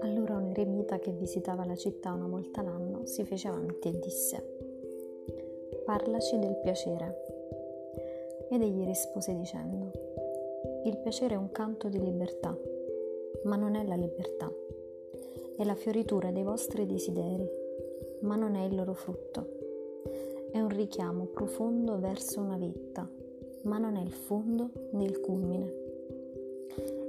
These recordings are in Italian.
Allora un eremita che visitava la città una volta l'anno si fece avanti e disse Parlaci del piacere. Ed egli rispose dicendo Il piacere è un canto di libertà, ma non è la libertà. È la fioritura dei vostri desideri, ma non è il loro frutto. È un richiamo profondo verso una vetta, ma non è il fondo né il culmine.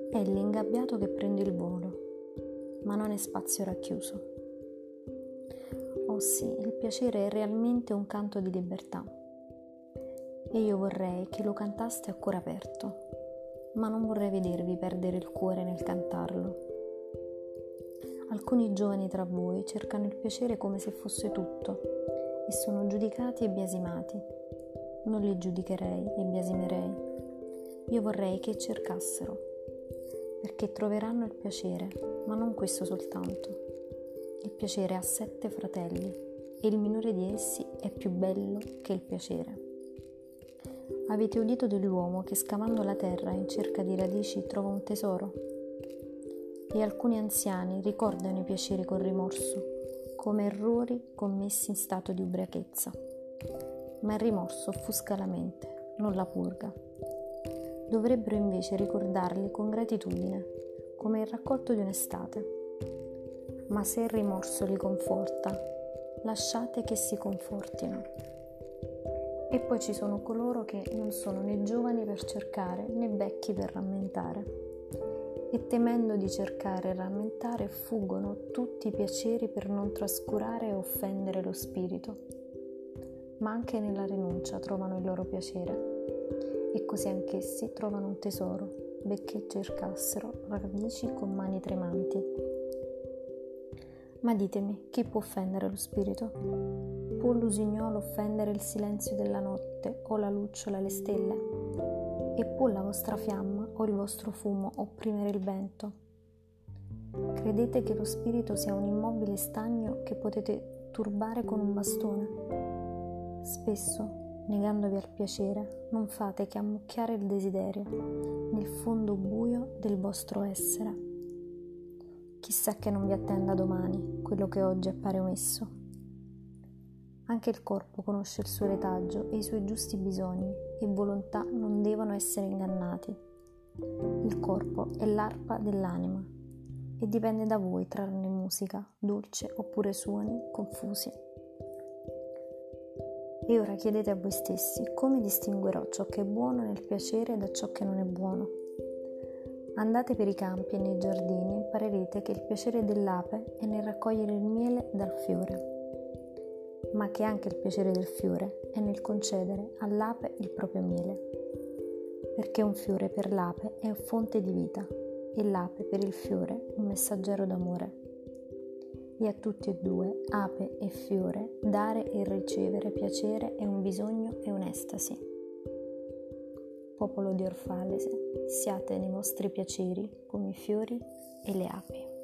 È l'ingabbiato che prende il volo, ma non è spazio racchiuso. Oh sì, il piacere è realmente un canto di libertà. E io vorrei che lo cantaste a cuore aperto, ma non vorrei vedervi perdere il cuore nel cantarlo. Alcuni giovani tra voi cercano il piacere come se fosse tutto e sono giudicati e biasimati. Non li giudicherei e biasimerei. Io vorrei che cercassero, perché troveranno il piacere, ma non questo soltanto. Il piacere ha sette fratelli e il minore di essi è più bello che il piacere. Avete udito dell'uomo che scavando la terra in cerca di radici trova un tesoro? E alcuni anziani ricordano i piaceri con rimorso come errori commessi in stato di ubriachezza. Ma il rimorso offusca la mente, non la purga. Dovrebbero invece ricordarli con gratitudine, come il raccolto di un'estate. Ma se il rimorso li conforta, lasciate che si confortino. E poi ci sono coloro che non sono né giovani per cercare né vecchi per rammentare e temendo di cercare e rammentare fuggono tutti i piaceri per non trascurare e offendere lo spirito. Ma anche nella rinuncia trovano il loro piacere e così anch'essi trovano un tesoro, benché cercassero radici con mani tremanti. Ma ditemi, chi può offendere lo spirito? Può l'usignolo offendere il silenzio della notte o la lucciola le stelle? e può la vostra fiamma o il vostro fumo opprimere il vento. Credete che lo spirito sia un immobile stagno che potete turbare con un bastone? Spesso, negandovi al piacere, non fate che ammucchiare il desiderio nel fondo buio del vostro essere. Chissà che non vi attenda domani quello che oggi appare omesso. Anche il corpo conosce il suo retaggio e i suoi giusti bisogni e volontà non devono essere ingannati. Il corpo è l'arpa dell'anima e dipende da voi trarne musica, dolce oppure suoni confusi. E ora chiedete a voi stessi come distinguerò ciò che è buono nel piacere da ciò che non è buono. Andate per i campi e nei giardini e imparerete che il piacere dell'ape è nel raccogliere il miele dal fiore ma che anche il piacere del fiore è nel concedere all'ape il proprio miele. Perché un fiore per l'ape è fonte di vita e l'ape per il fiore un messaggero d'amore. E a tutti e due, ape e fiore, dare e ricevere piacere è un bisogno e un'estasi. Popolo di Orfalese, siate nei vostri piaceri come i fiori e le api.